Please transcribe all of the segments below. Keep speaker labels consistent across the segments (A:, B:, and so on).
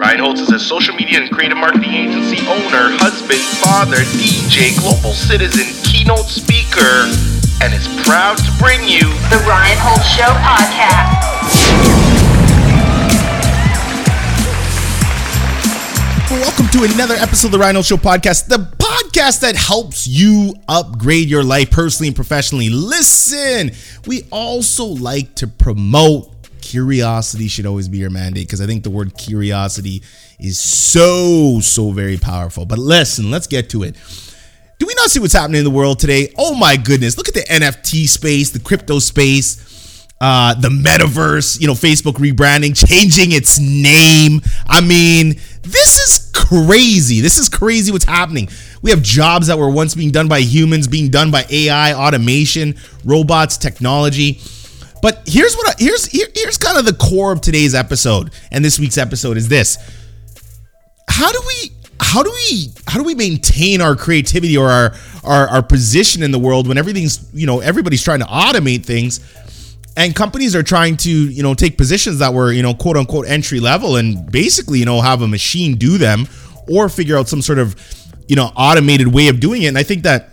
A: Ryan Holtz is a social media and creative marketing agency owner, husband, father, DJ, global citizen, keynote speaker, and is proud to bring you
B: The Ryan Holtz Show podcast.
C: Welcome to another episode of the Rhino Show podcast, the podcast that helps you upgrade your life personally and professionally. Listen, we also like to promote curiosity should always be your mandate because I think the word curiosity is so, so very powerful. But listen, let's get to it. Do we not see what's happening in the world today? Oh my goodness, look at the NFT space, the crypto space uh, the metaverse, you know, Facebook rebranding, changing its name. I mean, this is crazy. This is crazy what's happening. We have jobs that were once being done by humans being done by AI, automation, robots, technology. But here's what I, here's here, here's kind of the core of today's episode and this week's episode is this. How do we how do we how do we maintain our creativity or our, our our position in the world when everything's you know everybody's trying to automate things and companies are trying to you know take positions that were you know quote unquote entry level and basically you know have a machine do them or figure out some sort of you know automated way of doing it and i think that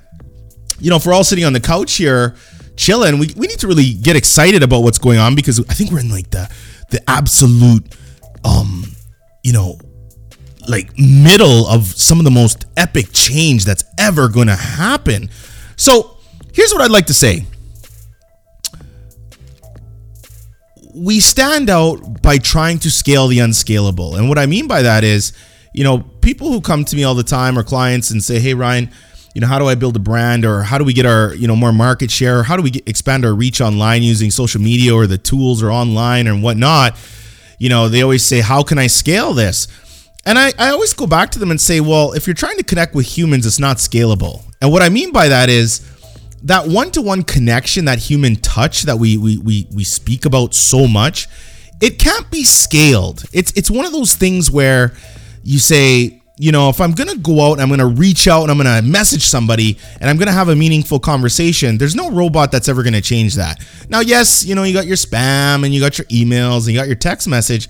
C: you know if we're all sitting on the couch here chilling. We, we need to really get excited about what's going on because i think we're in like the the absolute um you know like middle of some of the most epic change that's ever going to happen. So here's what i'd like to say. We stand out by trying to scale the unscalable. And what I mean by that is, you know, people who come to me all the time or clients and say, "Hey Ryan, you know, how do I build a brand or how do we get our, you know, more market share? Or how do we get, expand our reach online using social media or the tools or online and whatnot?" You know, they always say, "How can I scale this?" And I, I always go back to them and say, well, if you're trying to connect with humans, it's not scalable. And what I mean by that is that one-to-one connection, that human touch that we we we we speak about so much, it can't be scaled. It's it's one of those things where you say, you know, if I'm gonna go out, I'm gonna reach out and I'm gonna message somebody and I'm gonna have a meaningful conversation. There's no robot that's ever gonna change that. Now, yes, you know, you got your spam and you got your emails and you got your text message,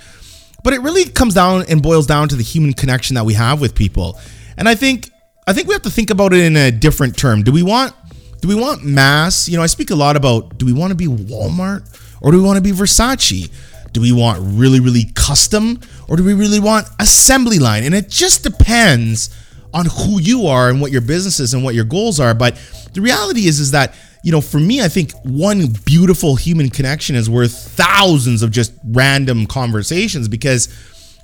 C: but it really comes down and boils down to the human connection that we have with people. And I think I think we have to think about it in a different term. Do we want do we want mass? You know, I speak a lot about do we want to be Walmart or do we want to be Versace? Do we want really, really custom or do we really want assembly line? And it just depends on who you are and what your business is and what your goals are. But the reality is, is that, you know, for me, I think one beautiful human connection is worth thousands of just random conversations because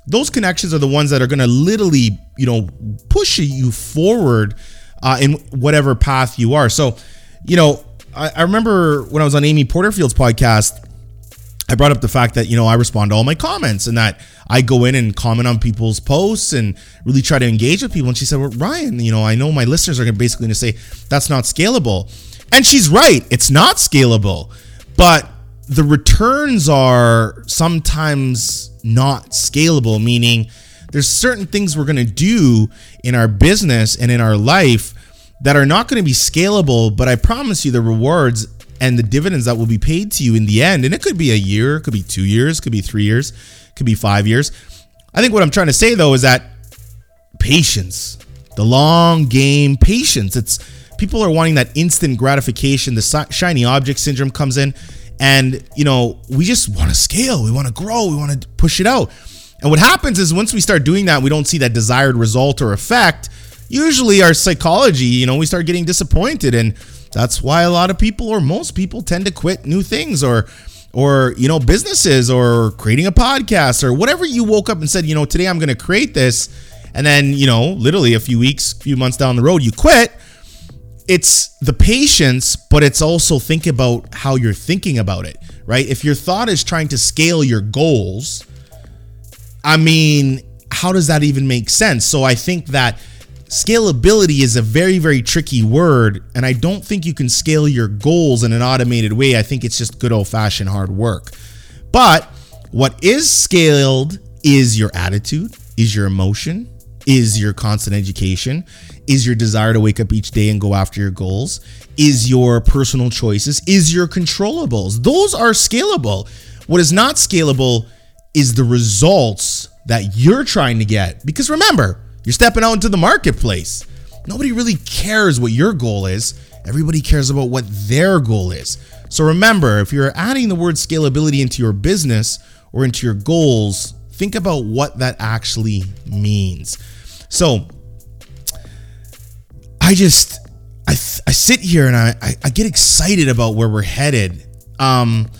C: those connections are the ones that are going to literally, you know, push you forward uh, in whatever path you are. So, you know, I, I remember when I was on Amy Porterfield's podcast, I brought up the fact that, you know, I respond to all my comments and that I go in and comment on people's posts and really try to engage with people. And she said, well, Ryan, you know, I know my listeners are basically going to say that's not scalable. And she's right. It's not scalable. But the returns are sometimes not scalable, meaning there's certain things we're going to do in our business and in our life that are not going to be scalable, but I promise you the rewards and the dividends that will be paid to you in the end. And it could be a year, it could be two years, it could be three years, it could be five years. I think what I'm trying to say though is that patience, the long game, patience. It's people are wanting that instant gratification. The shiny object syndrome comes in, and you know we just want to scale, we want to grow, we want to push it out. And what happens is once we start doing that, we don't see that desired result or effect. Usually, our psychology, you know, we start getting disappointed, and that's why a lot of people or most people tend to quit new things or or you know businesses or creating a podcast or whatever you woke up and said you know today i'm going to create this. And then you know literally a few weeks a few months down the road you quit. It's the patience but it's also think about how you're thinking about it right? If your thought is trying to scale your goals i mean how does that even make sense? So i think that scalability is a very very tricky word and i don't think you can scale your goals in an automated way. I think it's just good old fashioned hard work. But what is scaled is your attitude is your emotion is your constant education is your desire to wake up each day and go after your goals is your personal choices is your controllables. Those are scalable. What is not scalable is the results that you're trying to get. Because remember, you're stepping out into the marketplace. Nobody really cares what your goal is. Everybody cares about what their goal is. So remember, if you're adding the word scalability into your business or into your goals, think about what that actually means. So I just I, I sit here and I, I, I get excited about where we're headed. Um,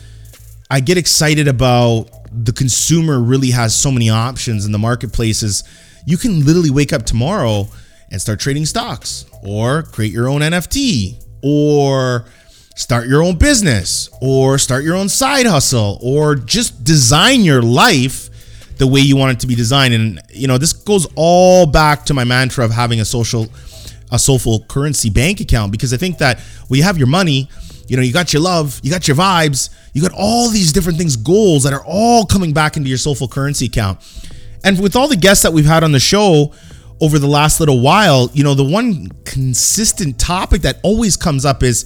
C: I get excited about the consumer really has so many options in the marketplaces. You can literally wake up tomorrow and start trading stocks or create your own NFT or start your own business or start your own side hustle or just design your life the way you want it to be designed and you know this goes all back to my mantra of having a social a soulful currency bank account because I think that when you have your money, you know, you got your love, you got your vibes, you got all these different things, goals that are all coming back into your soulful currency account. And with all the guests that we've had on the show over the last little while, you know, the one consistent topic that always comes up is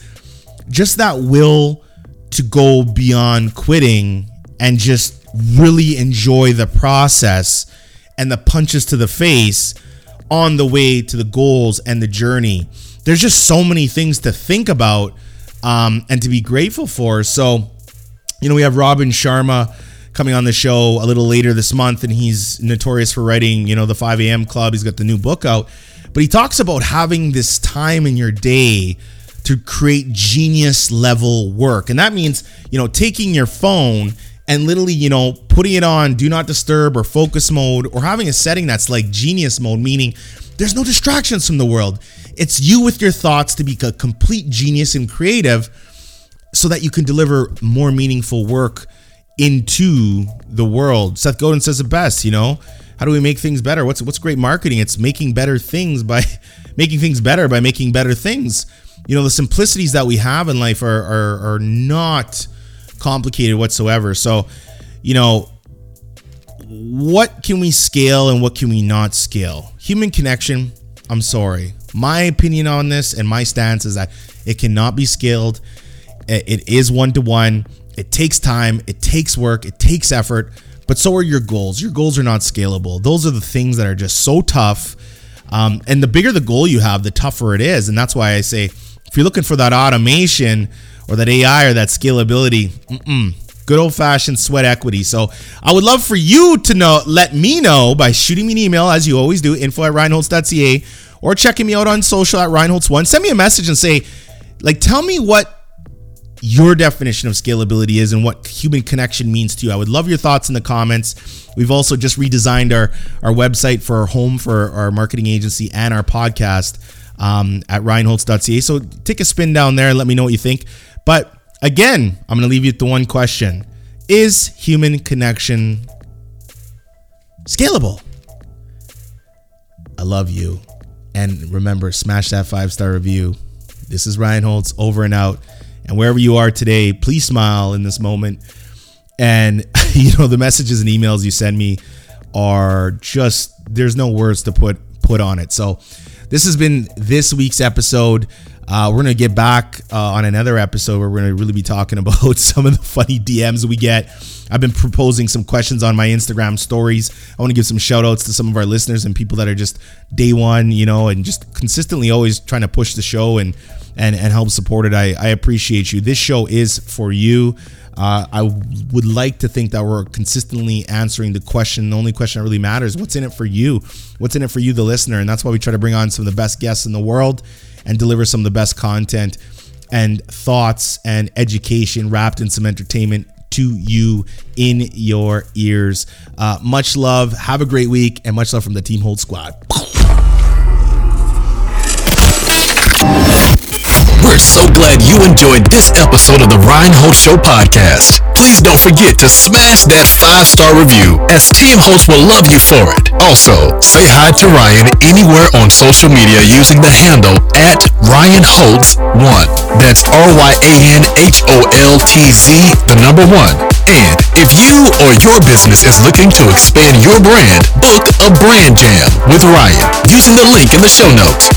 C: just that will to go beyond quitting and just really enjoy the process and the punches to the face on the way to the goals and the journey. There's just so many things to think about um, and to be grateful for. So, you know, we have Robin Sharma coming on the show a little later this month, and he's notorious for writing, you know, the 5 a.m. Club. He's got the new book out, but he talks about having this time in your day to create genius level work. And that means, you know, taking your phone and literally, you know, putting it on do not disturb or focus mode or having a setting that's like genius mode, meaning there's no distractions from the world. It's you with your thoughts to be a complete genius and creative so that you can deliver more meaningful work into the world. Seth Godin says it best, you know. How do we make things better? What's what's great marketing? It's making better things by making things better by making better things. You know, the simplicities that we have in life are are, are not complicated whatsoever. So, you know, what can we scale and what can we not scale? Human connection, I'm sorry. My opinion on this and my stance is that it cannot be scaled. It is one to one. It takes time, it takes work, it takes effort, but so are your goals. Your goals are not scalable. Those are the things that are just so tough. Um, and the bigger the goal you have, the tougher it is. And that's why I say if you're looking for that automation, or that AI or that scalability. Mm-mm. Good old fashioned sweat equity. So I would love for you to know, let me know by shooting me an email as you always do, info at ryanholtz.ca or checking me out on social at ryanholtz1. Send me a message and say, like, tell me what your definition of scalability is and what human connection means to you. I would love your thoughts in the comments. We've also just redesigned our, our website for our home for our marketing agency and our podcast um, at ryanholtz.ca. So take a spin down there and let me know what you think. But again, I'm going to leave you with the one question Is human connection scalable? I love you. And remember, smash that five star review. This is Ryan Holtz over and out. And wherever you are today, please smile in this moment. And, you know, the messages and emails you send me are just, there's no words to put put on it. So this has been this week's episode. Uh, we're gonna get back uh, on another episode where we're gonna really be talking about some of the funny DMs we get. I've been proposing some questions on my Instagram stories. I want to give some shout outs to some of our listeners and people that are just day one, you know, and just consistently always trying to push the show and and and help support it. I, I appreciate you. This show is for you. Uh, I would like to think that we're consistently answering the question. The only question that really matters: what's in it for you? What's in it for you, the listener? And that's why we try to bring on some of the best guests in the world and deliver some of the best content and thoughts and education wrapped in some entertainment to you in your ears. Uh, much love. Have a great week and much love from the Team Holtz Squad.
D: We're so glad you enjoyed this episode of the Ryan Holtz Show podcast. Please don't forget to smash that five-star review as Team Holtz will love you for it. Also, say hi to Ryan anywhere on social media using the handle at Ryan Holtz1. That's R-Y-A-N-H-O-L-T-Z, the number one. And if you or your business is looking to expand your brand, book a brand jam with Ryan using the link in the show notes.